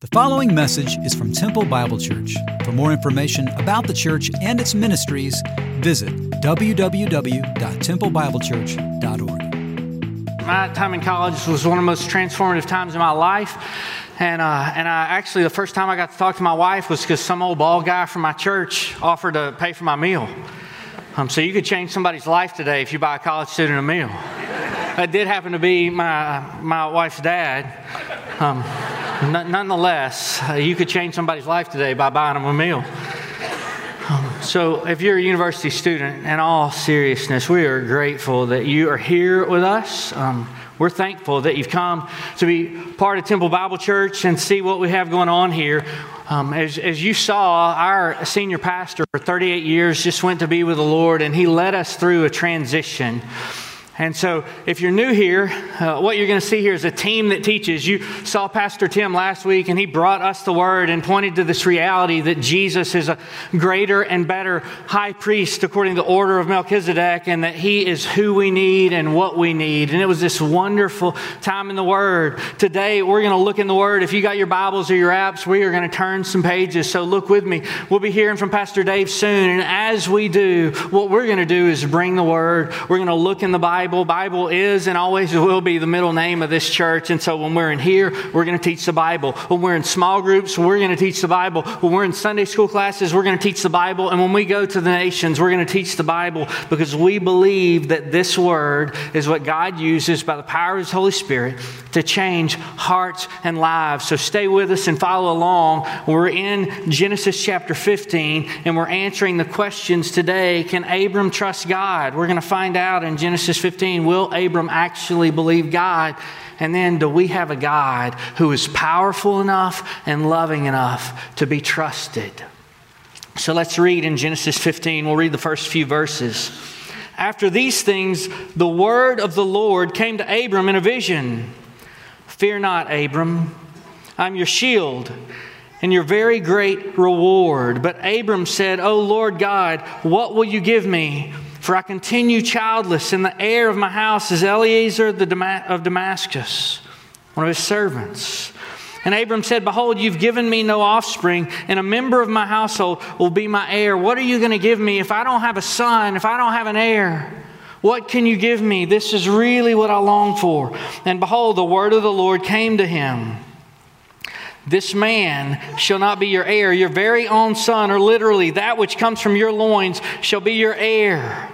The following message is from Temple Bible Church. For more information about the church and its ministries, visit www.templebiblechurch.org. My time in college was one of the most transformative times in my life. And, uh, and I, actually, the first time I got to talk to my wife was because some old bald guy from my church offered to pay for my meal. Um, so you could change somebody's life today if you buy a college student a meal. that did happen to be my, my wife's dad. Um, nonetheless, uh, you could change somebody's life today by buying them a meal. Um, so, if you're a university student, in all seriousness, we are grateful that you are here with us. Um, we're thankful that you've come to be part of Temple Bible Church and see what we have going on here. Um, as, as you saw, our senior pastor for 38 years just went to be with the Lord, and he led us through a transition. And so, if you're new here, uh, what you're going to see here is a team that teaches. You saw Pastor Tim last week, and he brought us the word and pointed to this reality that Jesus is a greater and better high priest according to the order of Melchizedek, and that he is who we need and what we need. And it was this wonderful time in the Word. Today, we're going to look in the Word. If you got your Bibles or your apps, we are going to turn some pages. So, look with me. We'll be hearing from Pastor Dave soon. And as we do, what we're going to do is bring the Word. We're going to look in the Bible. Bible. Bible is and always will be the middle name of this church. And so when we're in here, we're going to teach the Bible. When we're in small groups, we're going to teach the Bible. When we're in Sunday school classes, we're going to teach the Bible. And when we go to the nations, we're going to teach the Bible because we believe that this word is what God uses by the power of His Holy Spirit to change hearts and lives. So stay with us and follow along. We're in Genesis chapter 15 and we're answering the questions today. Can Abram trust God? We're going to find out in Genesis 15. 15 Will Abram actually believe God? And then, do we have a God who is powerful enough and loving enough to be trusted? So let's read in Genesis 15. We'll read the first few verses. After these things, the word of the Lord came to Abram in a vision Fear not, Abram, I'm your shield and your very great reward. But Abram said, O Lord God, what will you give me? For I continue childless, and the heir of my house is Eliezer of Damascus, one of his servants. And Abram said, Behold, you've given me no offspring, and a member of my household will be my heir. What are you going to give me if I don't have a son, if I don't have an heir? What can you give me? This is really what I long for. And behold, the word of the Lord came to him. This man shall not be your heir. Your very own son, or literally, that which comes from your loins, shall be your heir.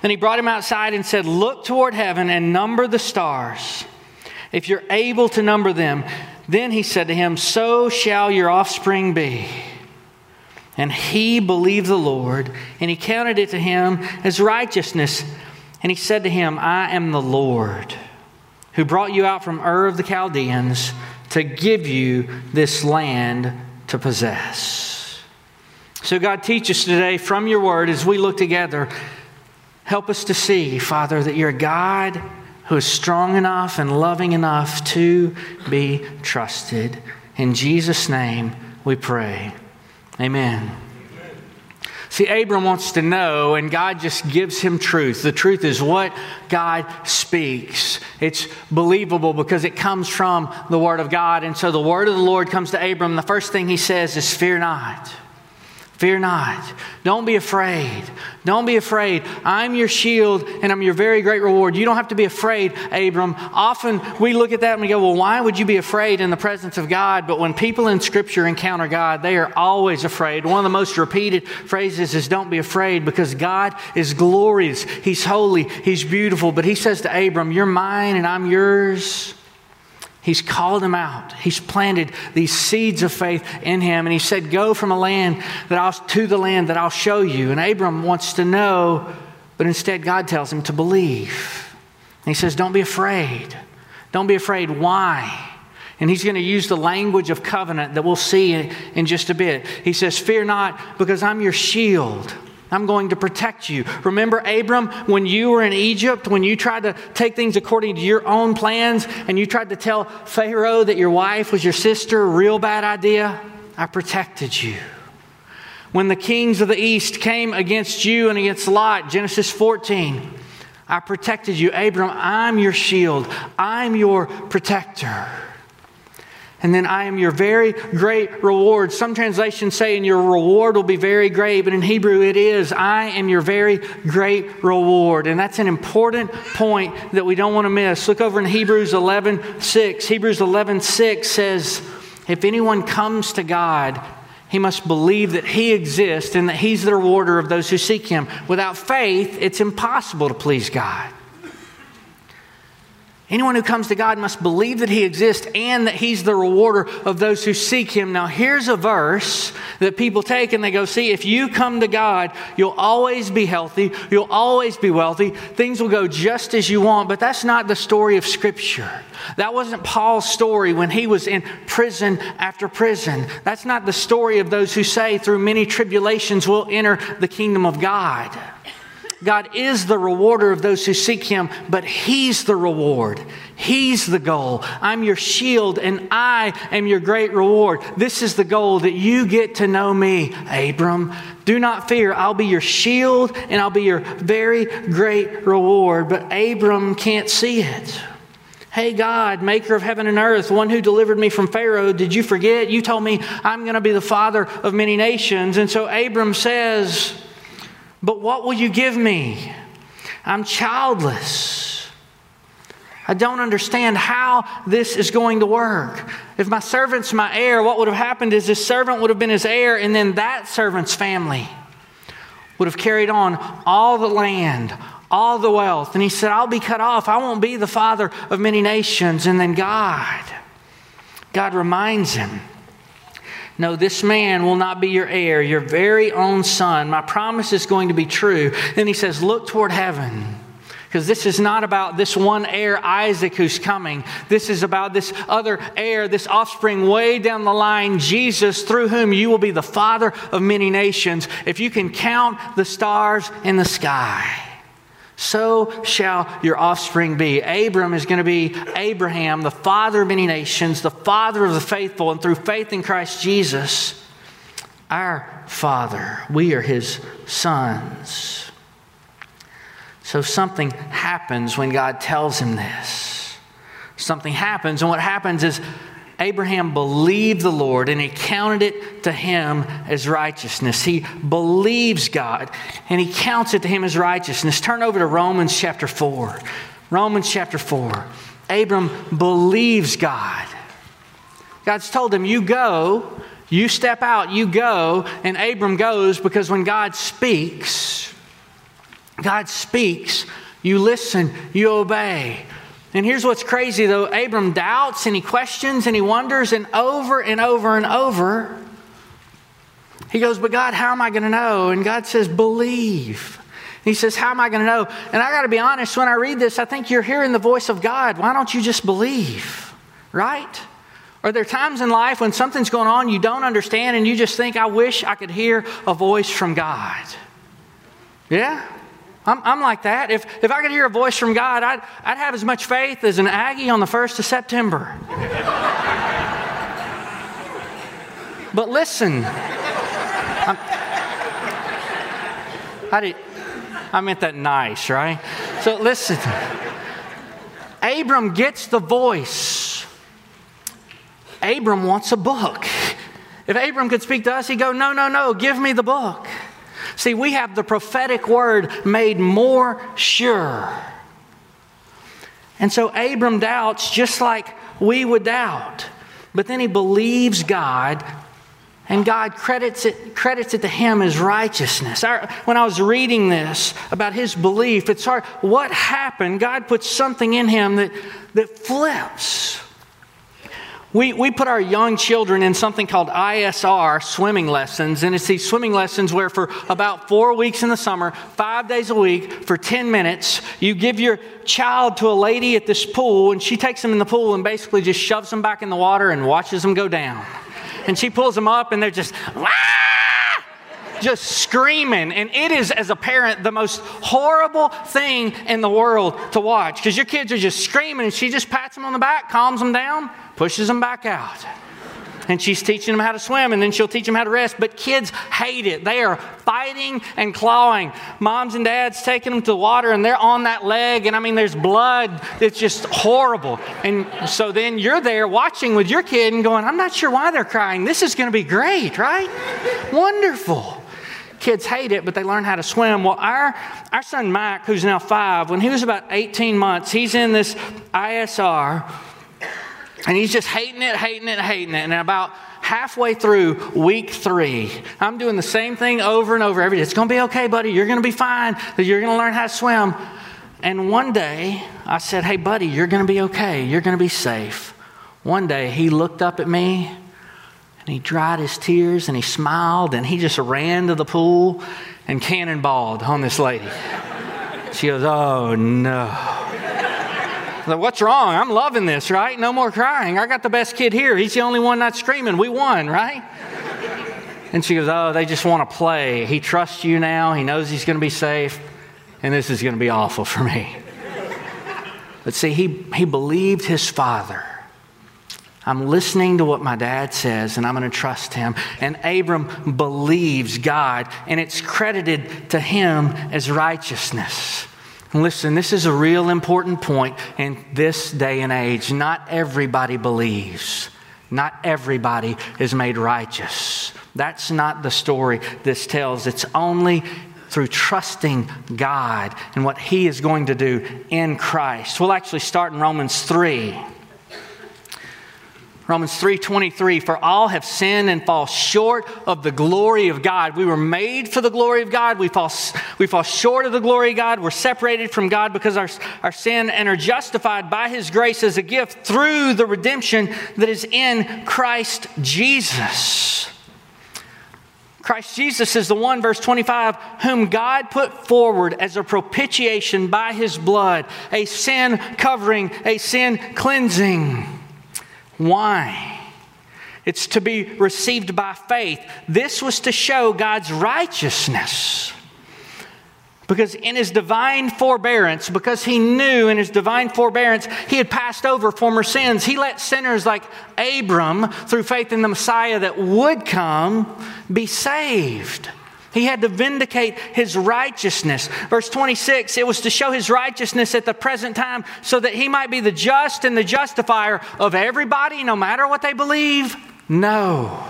Then he brought him outside and said, Look toward heaven and number the stars, if you're able to number them. Then he said to him, So shall your offspring be. And he believed the Lord, and he counted it to him as righteousness. And he said to him, I am the Lord who brought you out from Ur of the Chaldeans to give you this land to possess. So, God, teach us today from your word as we look together. Help us to see, Father, that you're a God who is strong enough and loving enough to be trusted. In Jesus' name we pray. Amen. See, Abram wants to know, and God just gives him truth. The truth is what God speaks. It's believable because it comes from the Word of God. And so the Word of the Lord comes to Abram. The first thing he says is, Fear not. Fear not. Don't be afraid. Don't be afraid. I'm your shield and I'm your very great reward. You don't have to be afraid, Abram. Often we look at that and we go, well, why would you be afraid in the presence of God? But when people in Scripture encounter God, they are always afraid. One of the most repeated phrases is, don't be afraid because God is glorious. He's holy. He's beautiful. But He says to Abram, You're mine and I'm yours. He's called him out. He's planted these seeds of faith in him. And he said, Go from a land that I'll to the land that I'll show you. And Abram wants to know, but instead God tells him to believe. And he says, Don't be afraid. Don't be afraid. Why? And he's going to use the language of covenant that we'll see in, in just a bit. He says, Fear not, because I'm your shield. I'm going to protect you. Remember, Abram, when you were in Egypt, when you tried to take things according to your own plans and you tried to tell Pharaoh that your wife was your sister, real bad idea? I protected you. When the kings of the east came against you and against Lot, Genesis 14, I protected you. Abram, I'm your shield, I'm your protector. And then I am your very great reward. Some translations say, and your reward will be very great, but in Hebrew it is, I am your very great reward. And that's an important point that we don't want to miss. Look over in Hebrews 11 6. Hebrews 11 6 says, If anyone comes to God, he must believe that He exists and that He's the rewarder of those who seek Him. Without faith, it's impossible to please God. Anyone who comes to God must believe that He exists and that He's the rewarder of those who seek Him. Now, here's a verse that people take and they go, See, if you come to God, you'll always be healthy, you'll always be wealthy, things will go just as you want. But that's not the story of Scripture. That wasn't Paul's story when he was in prison after prison. That's not the story of those who say, Through many tribulations, we'll enter the kingdom of God. God is the rewarder of those who seek Him, but He's the reward. He's the goal. I'm your shield and I am your great reward. This is the goal that you get to know me, Abram. Do not fear. I'll be your shield and I'll be your very great reward. But Abram can't see it. Hey, God, maker of heaven and earth, one who delivered me from Pharaoh, did you forget? You told me I'm going to be the father of many nations. And so Abram says, but what will you give me? I'm childless. I don't understand how this is going to work. If my servant's my heir, what would have happened is this servant would have been his heir, and then that servant's family would have carried on all the land, all the wealth. And he said, I'll be cut off. I won't be the father of many nations. And then God, God reminds him no, this man will not be your heir, your very own son. My promise is going to be true. Then he says, Look toward heaven. Because this is not about this one heir, Isaac, who's coming. This is about this other heir, this offspring way down the line, Jesus, through whom you will be the father of many nations. If you can count the stars in the sky so shall your offspring be. Abram is going to be Abraham, the father of many nations, the father of the faithful, and through faith in Christ Jesus, our father. We are his sons. So something happens when God tells him this. Something happens, and what happens is Abraham believed the Lord and he counted it to him as righteousness. He believes God and he counts it to him as righteousness. Turn over to Romans chapter 4. Romans chapter 4. Abram believes God. God's told him, You go, you step out, you go, and Abram goes because when God speaks, God speaks, you listen, you obey. And here's what's crazy though Abram doubts and he questions and he wonders, and over and over and over, he goes, But God, how am I going to know? And God says, Believe. he says, How am I going to know? And I got to be honest, when I read this, I think you're hearing the voice of God. Why don't you just believe? Right? Are there times in life when something's going on you don't understand and you just think, I wish I could hear a voice from God? Yeah? I'm, I'm like that. If, if I could hear a voice from God, I'd, I'd have as much faith as an Aggie on the 1st of September. but listen, I'm, I, did, I meant that nice, right? So listen. Abram gets the voice. Abram wants a book. If Abram could speak to us, he'd go, No, no, no, give me the book. See, we have the prophetic word made more sure. And so Abram doubts just like we would doubt. But then he believes God, and God credits it, credits it to him as righteousness. when I was reading this about his belief, it's hard. What happened? God puts something in him that, that flips. We, we put our young children in something called ISR swimming lessons, and it's these swimming lessons where, for about four weeks in the summer, five days a week, for 10 minutes, you give your child to a lady at this pool, and she takes them in the pool and basically just shoves them back in the water and watches them go down. And she pulls them up, and they're just, Wah! just screaming. And it is, as a parent, the most horrible thing in the world to watch because your kids are just screaming, and she just pats them on the back, calms them down pushes them back out. and she's teaching them how to swim, and then she'll teach them how to rest. But kids hate it. They are fighting and clawing. Moms and dads taking them to the water, and they're on that leg, and I mean, there's blood. It's just horrible. And so then you're there watching with your kid and going, I'm not sure why they're crying. This is going to be great, right? Wonderful kids hate it, but they learn how to swim. Well, our, our son Mike, who's now five, when he was about 18 months, he's in this ISR and he's just hating it, hating it, hating it. And about halfway through week three, I'm doing the same thing over and over every day. It's going to be okay, buddy. You're going to be fine. You're going to learn how to swim. And one day, I said, Hey, buddy, you're going to be okay. You're going to be safe. One day, he looked up at me and he dried his tears and he smiled and he just ran to the pool and cannonballed on this lady. She goes, Oh, no. Like, What's wrong? I'm loving this, right? No more crying. I got the best kid here. He's the only one not screaming. We won, right? And she goes, Oh, they just want to play. He trusts you now. He knows he's going to be safe. And this is going to be awful for me. But see, he, he believed his father. I'm listening to what my dad says and I'm going to trust him. And Abram believes God, and it's credited to him as righteousness. Listen, this is a real important point in this day and age. Not everybody believes, not everybody is made righteous. That's not the story this tells. It's only through trusting God and what He is going to do in Christ. We'll actually start in Romans 3. Romans 3:23 for all have sinned and fall short of the glory of God. We were made for the glory of God. We fall we fall short of the glory of God. We're separated from God because our, our sin and are justified by his grace as a gift through the redemption that is in Christ Jesus. Christ Jesus is the one, verse 25, whom God put forward as a propitiation by his blood, a sin covering, a sin cleansing. Why? It's to be received by faith. This was to show God's righteousness. Because in his divine forbearance, because he knew in his divine forbearance he had passed over former sins, he let sinners like Abram, through faith in the Messiah that would come, be saved. He had to vindicate his righteousness. Verse 26, it was to show his righteousness at the present time so that he might be the just and the justifier of everybody, no matter what they believe? No.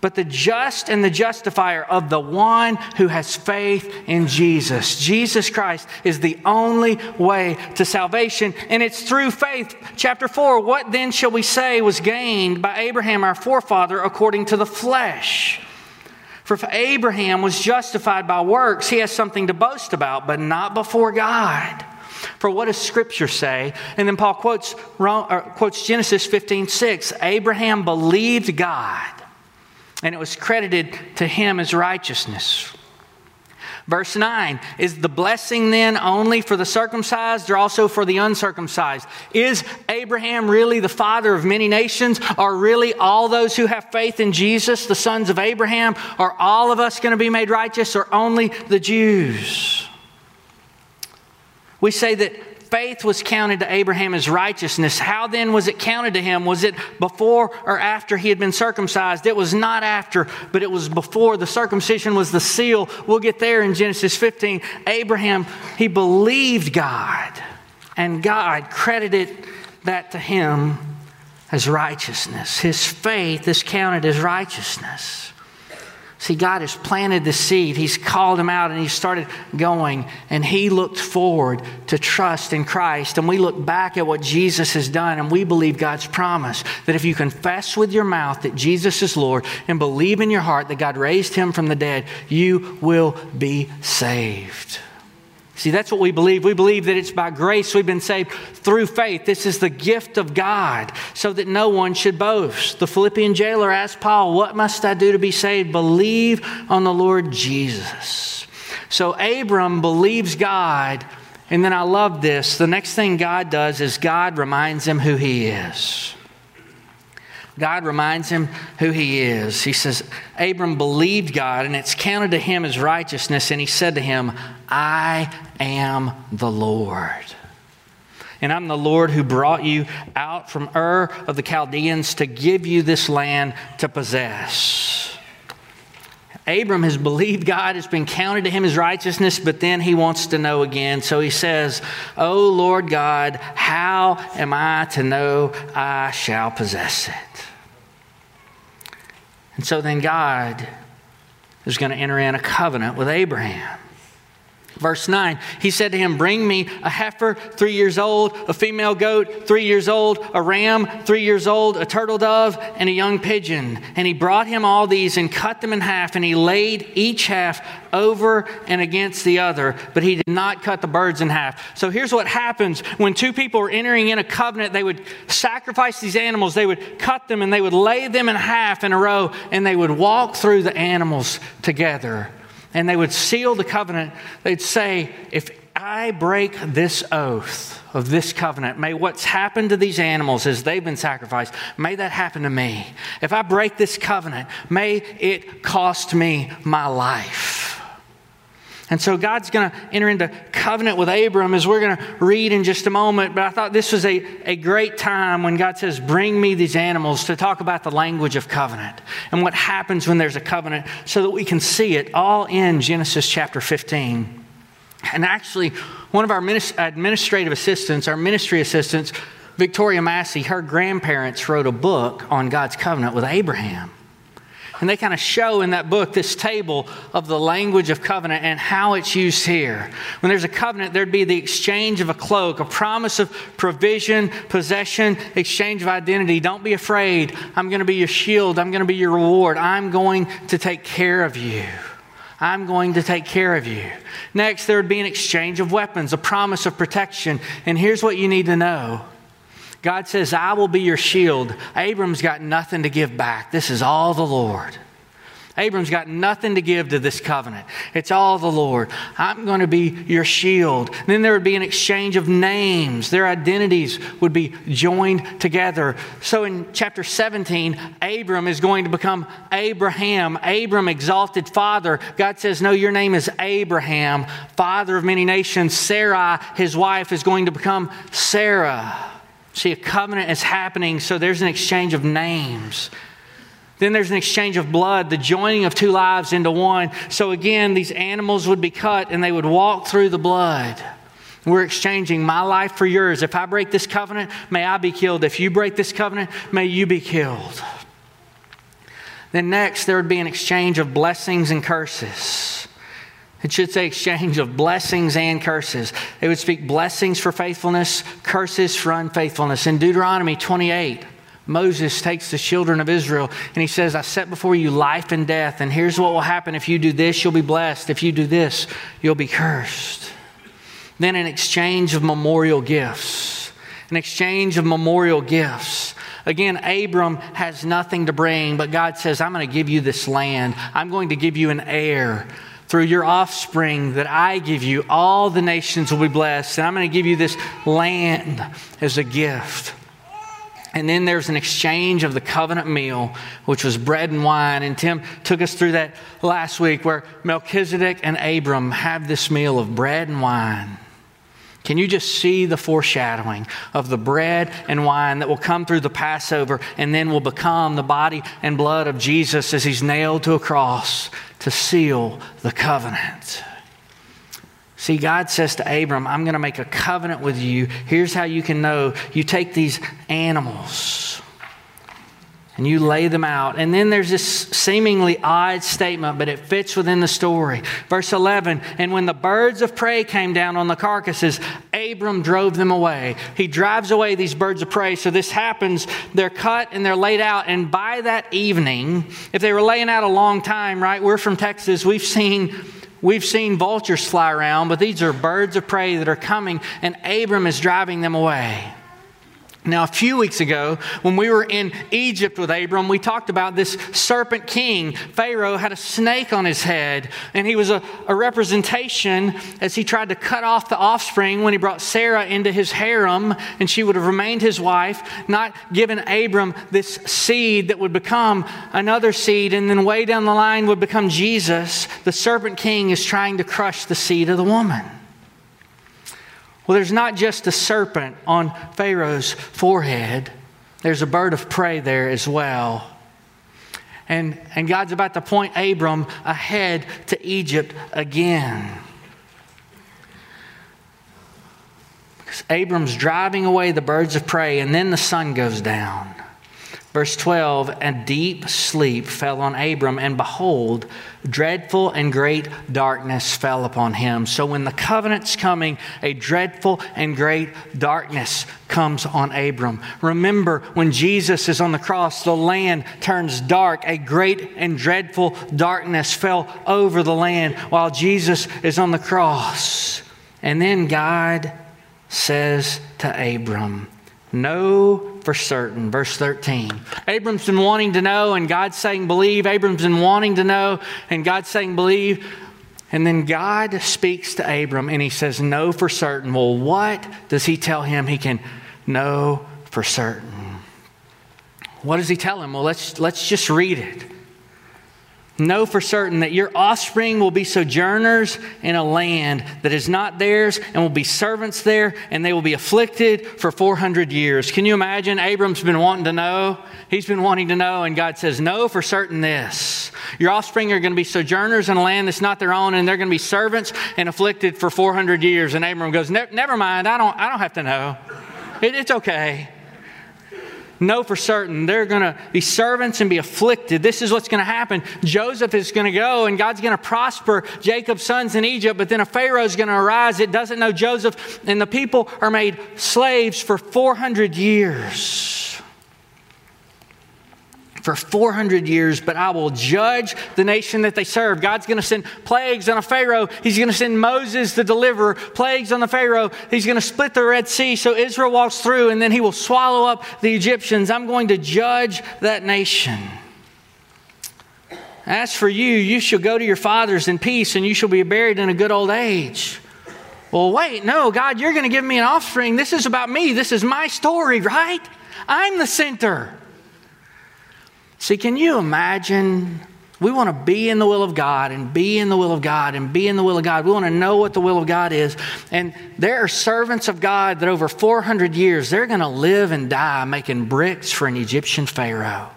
But the just and the justifier of the one who has faith in Jesus. Jesus Christ is the only way to salvation, and it's through faith. Chapter 4 What then shall we say was gained by Abraham, our forefather, according to the flesh? For if Abraham was justified by works, he has something to boast about, but not before God. For what does Scripture say? And then Paul quotes, quotes Genesis 15 6. Abraham believed God, and it was credited to him as righteousness. Verse 9 Is the blessing then only for the circumcised or also for the uncircumcised? Is Abraham really the father of many nations? Are really all those who have faith in Jesus the sons of Abraham? Are all of us going to be made righteous or only the Jews? We say that faith was counted to Abraham as righteousness. How then was it counted to him? Was it before or after he had been circumcised? It was not after, but it was before. The circumcision was the seal. We'll get there in Genesis 15. Abraham, he believed God, and God credited that to him as righteousness. His faith is counted as righteousness. See, God has planted the seed. He's called him out and he started going. And he looked forward to trust in Christ. And we look back at what Jesus has done and we believe God's promise that if you confess with your mouth that Jesus is Lord and believe in your heart that God raised him from the dead, you will be saved. See, that's what we believe. We believe that it's by grace we've been saved through faith. This is the gift of God so that no one should boast. The Philippian jailer asked Paul, What must I do to be saved? Believe on the Lord Jesus. So Abram believes God. And then I love this. The next thing God does is God reminds him who he is. God reminds him who he is. He says, Abram believed God, and it's counted to him as righteousness. And he said to him, I am the Lord. And I'm the Lord who brought you out from Ur of the Chaldeans to give you this land to possess. Abram has believed God, it's been counted to him as righteousness, but then he wants to know again. So he says, Oh Lord God, how am I to know I shall possess it? And so then God is going to enter in a covenant with Abraham. Verse 9, he said to him, Bring me a heifer, three years old, a female goat, three years old, a ram, three years old, a turtle dove, and a young pigeon. And he brought him all these and cut them in half, and he laid each half over and against the other, but he did not cut the birds in half. So here's what happens when two people are entering in a covenant, they would sacrifice these animals, they would cut them, and they would lay them in half in a row, and they would walk through the animals together and they would seal the covenant. They'd say, If I break this oath of this covenant, may what's happened to these animals as they've been sacrificed, may that happen to me. If I break this covenant, may it cost me my life. And so God's going to enter into covenant with Abram as we're going to read in just a moment. But I thought this was a, a great time when God says, Bring me these animals to talk about the language of covenant and what happens when there's a covenant so that we can see it all in Genesis chapter 15. And actually, one of our administrative assistants, our ministry assistants, Victoria Massey, her grandparents wrote a book on God's covenant with Abraham. And they kind of show in that book this table of the language of covenant and how it's used here. When there's a covenant, there'd be the exchange of a cloak, a promise of provision, possession, exchange of identity. Don't be afraid. I'm going to be your shield. I'm going to be your reward. I'm going to take care of you. I'm going to take care of you. Next, there would be an exchange of weapons, a promise of protection. And here's what you need to know God says, I will be your shield. Abram's got nothing to give back. This is all the Lord. Abram's got nothing to give to this covenant. It's all the Lord. I'm going to be your shield. And then there would be an exchange of names. Their identities would be joined together. So in chapter 17, Abram is going to become Abraham, Abram, exalted father. God says, No, your name is Abraham, father of many nations. Sarai, his wife, is going to become Sarah. See, a covenant is happening, so there's an exchange of names. Then there's an exchange of blood, the joining of two lives into one. So again, these animals would be cut and they would walk through the blood. We're exchanging my life for yours. If I break this covenant, may I be killed. If you break this covenant, may you be killed. Then next, there would be an exchange of blessings and curses. It should say exchange of blessings and curses. They would speak blessings for faithfulness, curses for unfaithfulness. In Deuteronomy 28, Moses takes the children of Israel and he says, I set before you life and death, and here's what will happen. If you do this, you'll be blessed. If you do this, you'll be cursed. Then an exchange of memorial gifts. An exchange of memorial gifts. Again, Abram has nothing to bring, but God says, I'm going to give you this land. I'm going to give you an heir through your offspring that I give you, all the nations will be blessed. And I'm going to give you this land as a gift. And then there's an exchange of the covenant meal, which was bread and wine. And Tim took us through that last week where Melchizedek and Abram have this meal of bread and wine. Can you just see the foreshadowing of the bread and wine that will come through the Passover and then will become the body and blood of Jesus as he's nailed to a cross to seal the covenant? See, God says to Abram, I'm going to make a covenant with you. Here's how you can know. You take these animals and you lay them out. And then there's this seemingly odd statement, but it fits within the story. Verse 11 And when the birds of prey came down on the carcasses, Abram drove them away. He drives away these birds of prey. So this happens. They're cut and they're laid out. And by that evening, if they were laying out a long time, right? We're from Texas. We've seen. We've seen vultures fly around, but these are birds of prey that are coming, and Abram is driving them away. Now, a few weeks ago, when we were in Egypt with Abram, we talked about this serpent king. Pharaoh had a snake on his head, and he was a, a, representation as he tried to cut off the offspring when he brought Sarah into his harem, and she would have remained his wife, not given Abram this seed that would become another seed, and then way down the line would become Jesus. The serpent king is trying to crush the seed of the woman. Well, there's not just a serpent on Pharaoh's forehead, there's a bird of prey there as well. And, and God's about to point Abram ahead to Egypt again. Because Abram's driving away the birds of prey, and then the sun goes down. Verse 12, a deep sleep fell on Abram, and behold, dreadful and great darkness fell upon him. So when the covenant's coming, a dreadful and great darkness comes on Abram. Remember, when Jesus is on the cross, the land turns dark. A great and dreadful darkness fell over the land while Jesus is on the cross. And then God says to Abram, Know for certain. Verse 13. Abram's been wanting to know, and God's saying, believe. Abram's been wanting to know, and God's saying, believe. And then God speaks to Abram and he says, Know for certain. Well, what does he tell him he can know for certain? What does he tell him? Well, let's, let's just read it. Know for certain that your offspring will be sojourners in a land that is not theirs and will be servants there, and they will be afflicted for 400 years. Can you imagine? Abram's been wanting to know. He's been wanting to know, and God says, Know for certain this. Your offspring are going to be sojourners in a land that's not their own, and they're going to be servants and afflicted for 400 years. And Abram goes, Never mind, I don't, I don't have to know. It, it's okay know for certain they're going to be servants and be afflicted. This is what's going to happen. Joseph is going to go and God's going to prosper Jacob's sons in Egypt, but then a Pharaoh is going to arise that doesn't know Joseph, and the people are made slaves for 400 years for 400 years, but I will judge the nation that they serve. God's going to send plagues on a Pharaoh. He's going to send Moses the deliverer, plagues on the Pharaoh. He's going to split the Red Sea so Israel walks through, and then he will swallow up the Egyptians. I'm going to judge that nation. As for you, you shall go to your fathers in peace, and you shall be buried in a good old age. Well, wait, no, God, you're going to give me an offspring. This is about me. This is my story, right? I'm the center. See, can you imagine? We want to be in the will of God and be in the will of God and be in the will of God. We want to know what the will of God is. And there are servants of God that over 400 years, they're going to live and die making bricks for an Egyptian Pharaoh.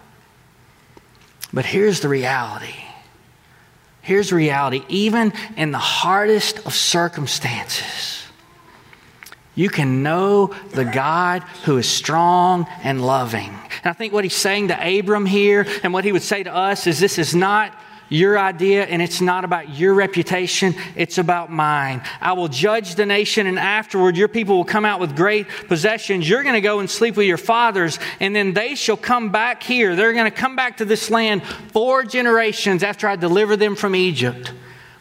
But here's the reality. Here's the reality. Even in the hardest of circumstances, you can know the God who is strong and loving and I think what he's saying to Abram here and what he would say to us is this is not your idea and it's not about your reputation, it's about mine. I will judge the nation and afterward your people will come out with great possessions. You're going to go and sleep with your fathers and then they shall come back here. They're going to come back to this land four generations after I deliver them from Egypt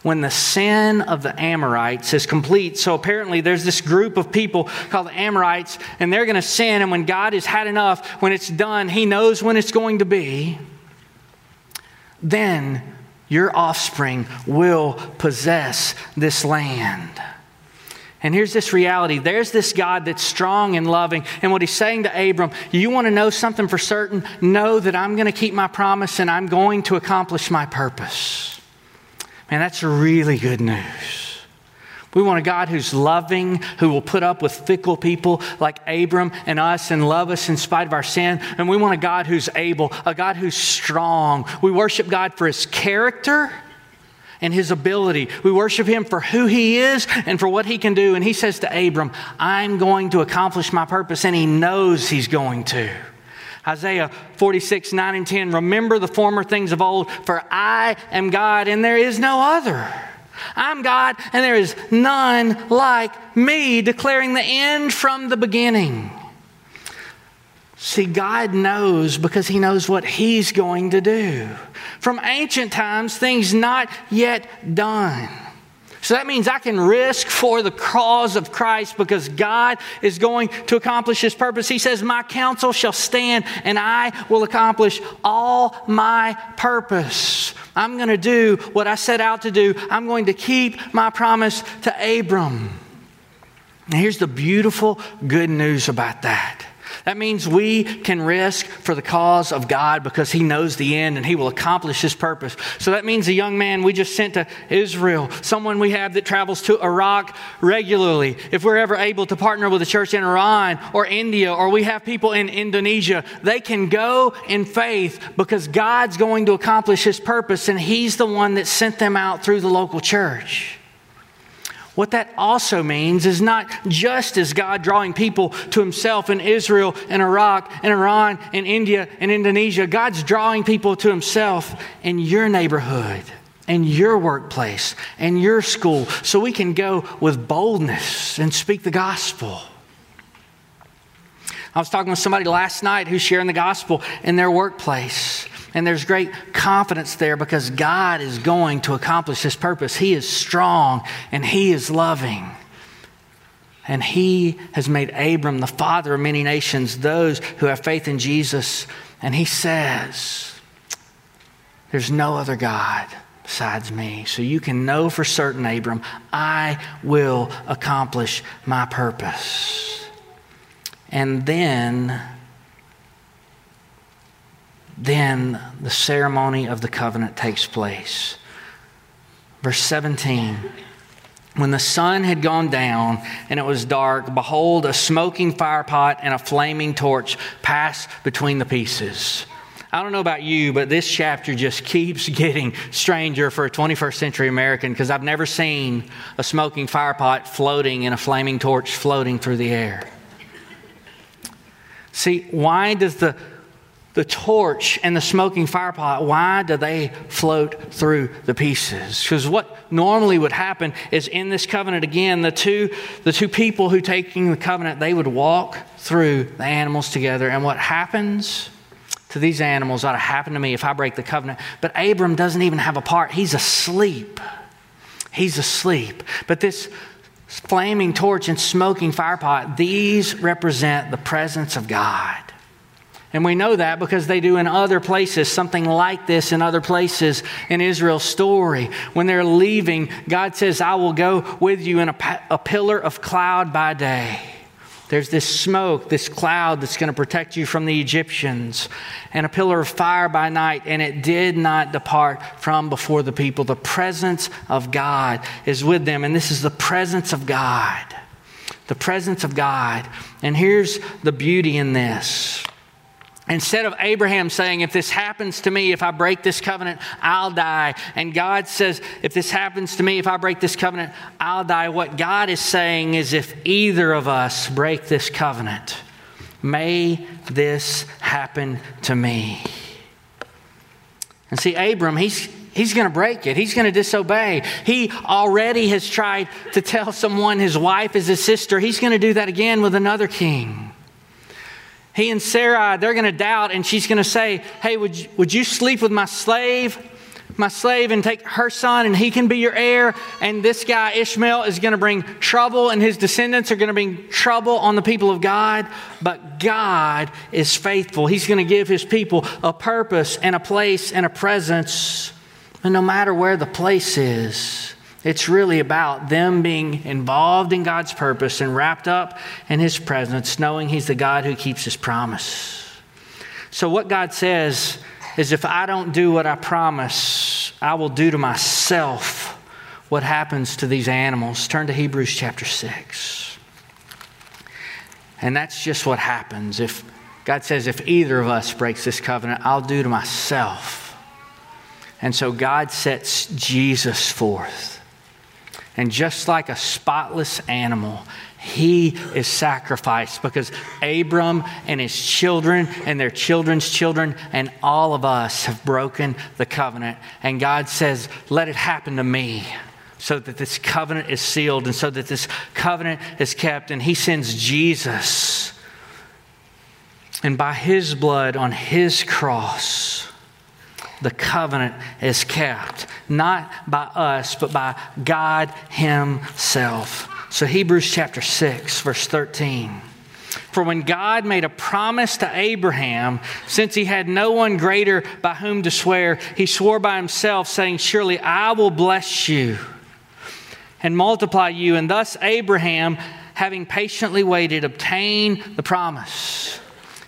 when the sin of the Amorites is complete. So apparently, there's this group of people called the Amorites, and they're going to sin. And when God has had enough, when it's done, He knows when it's going to be. Then your offspring will possess this land. And here's this reality there's this God that's strong and loving. And what he's saying to Abram, you want to know something for certain? Know that I'm going to keep my promise and I'm going to accomplish my purpose. Man, that's really good news. We want a God who's loving, who will put up with fickle people like Abram and us and love us in spite of our sin. And we want a God who's able, a God who's strong. We worship God for his character and his ability. We worship him for who he is and for what he can do. And he says to Abram, I'm going to accomplish my purpose, and he knows he's going to. Isaiah 46, 9 and 10. Remember the former things of old, for I am God and there is no other. I'm God and there is none like me, declaring the end from the beginning. See, God knows because He knows what He's going to do. From ancient times, things not yet done. So that means I can risk for the cause of Christ because God is going to accomplish his purpose. He says, My counsel shall stand and I will accomplish all my purpose. I'm going to do what I set out to do. I'm going to keep my promise to Abram. And here's the beautiful good news about that That means we can risk for the cause of God because He knows the end and He will accomplish His purpose. So that means a young man we just sent to Israel, someone we have that travels to Iraq regularly. If we're ever able to partner with a church in Iran or India, or we have people in Indonesia, they can go in faith because God's going to accomplish His purpose and He's the one that sent them out through the local church. What that also means is not just as God drawing people to himself in Israel and Iraq and Iran and India and Indonesia, God's drawing people to himself in your neighborhood and your workplace and your school so we can go with boldness and speak the gospel. I was talking with somebody last night who's sharing the gospel in their workplace. And there's great confidence there because God is going to accomplish His purpose. He is strong and He is loving. And He has made Abram the father of many nations, those who have faith in Jesus. And He says, There's no other God besides me. So you can know for certain, Abram, I will accomplish my purpose. And then then the ceremony of the covenant takes place. Verse 17. When the sun had gone down and it was dark, behold, a smoking firepot and a flaming torch passed between the pieces. I don't know about you, but this chapter just keeps getting stranger for a 21st century American because I've never seen a smoking firepot floating and a flaming torch floating through the air. See, why does the the torch and the smoking firepot, why do they float through the pieces? Because what normally would happen is in this covenant again, the two, the two people who taking the covenant, they would walk through the animals together. And what happens to these animals ought to happen to me if I break the covenant. But Abram doesn't even have a part. He's asleep. He's asleep. But this flaming torch and smoking firepot, these represent the presence of God. And we know that because they do in other places, something like this in other places in Israel's story. When they're leaving, God says, I will go with you in a, a pillar of cloud by day. There's this smoke, this cloud that's going to protect you from the Egyptians, and a pillar of fire by night, and it did not depart from before the people. The presence of God is with them, and this is the presence of God. The presence of God. And here's the beauty in this Instead of Abraham saying, If this happens to me, if I break this covenant, I'll die. And God says, If this happens to me, if I break this covenant, I'll die. What God is saying is, If either of us break this covenant, may this happen to me. And see, Abram, he's, he's going to break it. He's going to disobey. He already has tried to tell someone his wife is his sister. He's going to do that again with another king. He and Sarai, they're going to doubt, and she's going to say, Hey, would you, would you sleep with my slave? My slave, and take her son, and he can be your heir. And this guy, Ishmael, is going to bring trouble, and his descendants are going to bring trouble on the people of God. But God is faithful. He's going to give his people a purpose and a place and a presence. And no matter where the place is, it's really about them being involved in God's purpose and wrapped up in His presence, knowing He's the God who keeps His promise. So, what God says is if I don't do what I promise, I will do to myself what happens to these animals. Turn to Hebrews chapter 6. And that's just what happens. If God says, if either of us breaks this covenant, I'll do to myself. And so God sets Jesus forth and just like a spotless animal, he is sacrificed because Abram and his children and their children's children and all of us have broken the covenant. And God says, Let it happen to me so that this covenant is sealed and so that this covenant is kept. And he sends Jesus. And by his blood on his cross, the covenant is kept, not by us, but by God Himself. So, Hebrews chapter 6, verse 13. For when God made a promise to Abraham, since he had no one greater by whom to swear, he swore by himself, saying, Surely I will bless you and multiply you. And thus Abraham, having patiently waited, obtained the promise.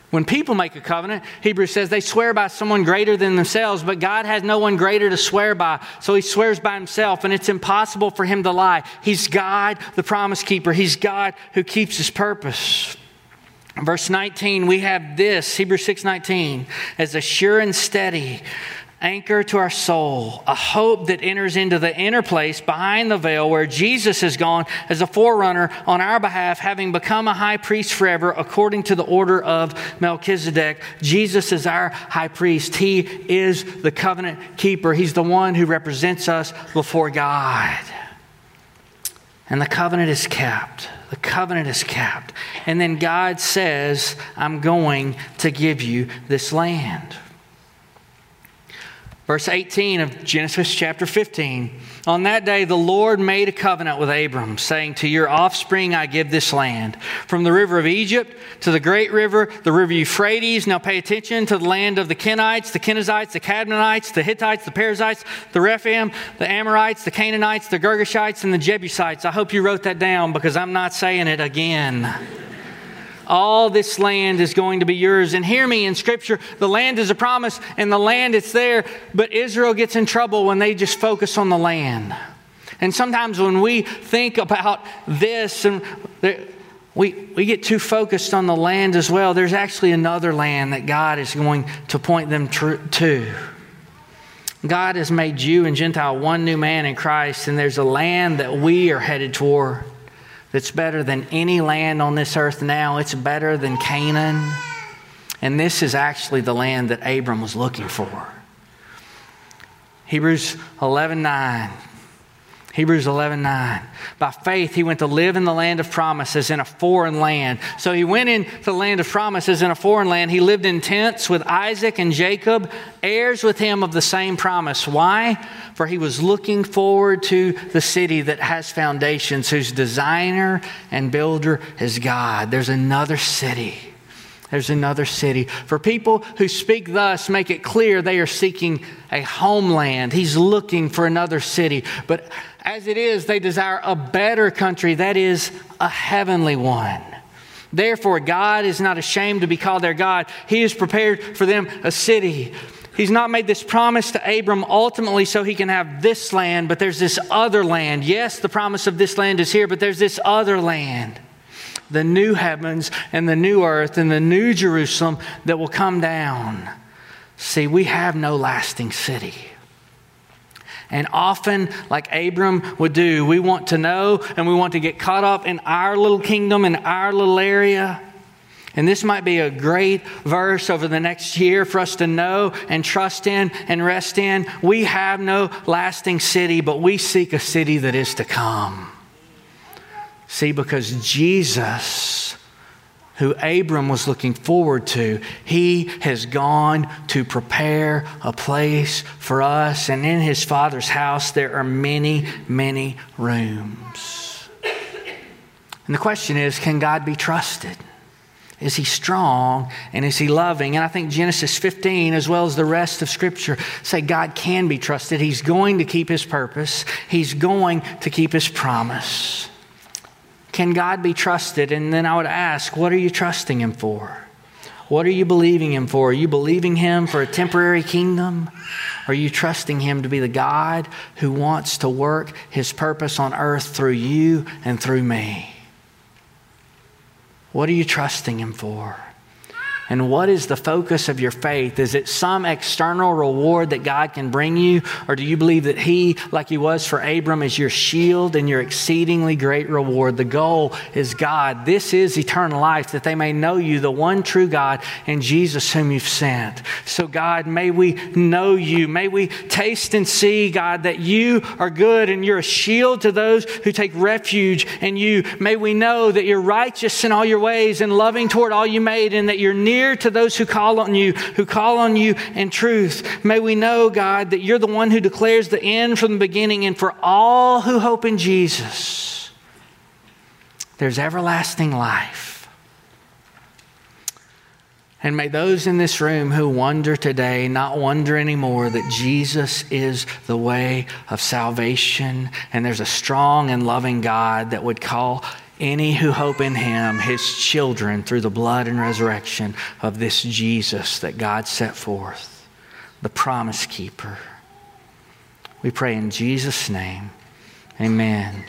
When people make a covenant, Hebrews says they swear by someone greater than themselves, but God has no one greater to swear by, so he swears by himself, and it's impossible for him to lie. He's God, the promise keeper. He's God who keeps his purpose. Verse 19, we have this, Hebrews 6:19, as a sure and steady anchor to our soul, a hope that enters into the inner place behind the veil where Jesus has gone as a forerunner on our behalf, having become a high priest forever according to the order of Melchizedek. Jesus is our high priest. He is the covenant keeper, He's the one who represents us before God. And the covenant is kept. The covenant is kept. And then God says, I'm going to give you this land. Verse 18 of Genesis chapter 15. On that day, the Lord made a covenant with Abram, saying, To your offspring I give this land. From the river of Egypt to the great river, the river Euphrates. Now pay attention to the land of the Kenites, the Kenizzites, the Cadmonites, the Hittites, the Perizzites, the Rephaim, the Amorites, the Canaanites, the Girgashites, and the Jebusites. I hope you wrote that down because I'm not saying it again. All this land is going to be yours. And hear me in Scripture, the land is a promise and the land is there, but Israel gets in trouble when they just focus on the land. And sometimes when we think about this and we, we get too focused on the land as well, there's actually another land that God is going to point them to. God has made Jew and Gentile one new man in Christ, and there's a land that we are headed toward that's better than any land on this earth now. It's better than Canaan. And this is actually the land that Abram was looking for. Hebrews 11 9. Hebrews 11 9. By faith, he went to live in the land of promises in a foreign land. So he went into the land of promises in a foreign land. He lived in tents with Isaac and Jacob, heirs with him of the same promise. Why? For he was looking forward to the city that has foundations, whose designer and builder is God. There's another city. There's another city. For people who speak thus, make it clear they are seeking a homeland. He's looking for another city. But as it is, they desire a better country, that is, a heavenly one. Therefore, God is not ashamed to be called their God. He has prepared for them a city. He's not made this promise to Abram ultimately so he can have this land, but there's this other land. Yes, the promise of this land is here, but there's this other land the new heavens and the new earth and the new Jerusalem that will come down. See, we have no lasting city. And often, like Abram would do, we want to know and we want to get caught up in our little kingdom, in our little area. And this might be a great verse over the next year for us to know and trust in and rest in. We have no lasting city, but we seek a city that is to come. See, because Jesus who Abram was looking forward to, he has gone to prepare a place for us. And in his father's house, there are many, many rooms. And the question is can God be trusted? Is he strong and is he loving? And I think Genesis 15, as well as the rest of Scripture, say God can be trusted. He's going to keep his purpose, he's going to keep his promise. Can God be trusted? And then I would ask, what are you trusting Him for? What are you believing Him for? Are you believing Him for a temporary kingdom? Are you trusting Him to be the God who wants to work His purpose on earth through you and through me? What are you trusting Him for? And what is the focus of your faith? Is it some external reward that God can bring you? Or do you believe that He, like He was for Abram, is your shield and your exceedingly great reward? The goal is God. This is eternal life, that they may know you, the one true God, and Jesus whom you've sent. So, God, may we know you. May we taste and see, God, that you are good and you're a shield to those who take refuge in you. May we know that you're righteous in all your ways and loving toward all you made, and that you're near near to those who call on you, who call on you in truth. May we know, God, that you're the one who declares the end from the beginning, and for all who hope in Jesus, there's everlasting life. And may those in this room who wonder today not wonder anymore that Jesus is the way of salvation and there's a strong and loving God that would call any who hope in him, his children, through the blood and resurrection of this Jesus that God set forth, the promise keeper. We pray in Jesus' name. Amen.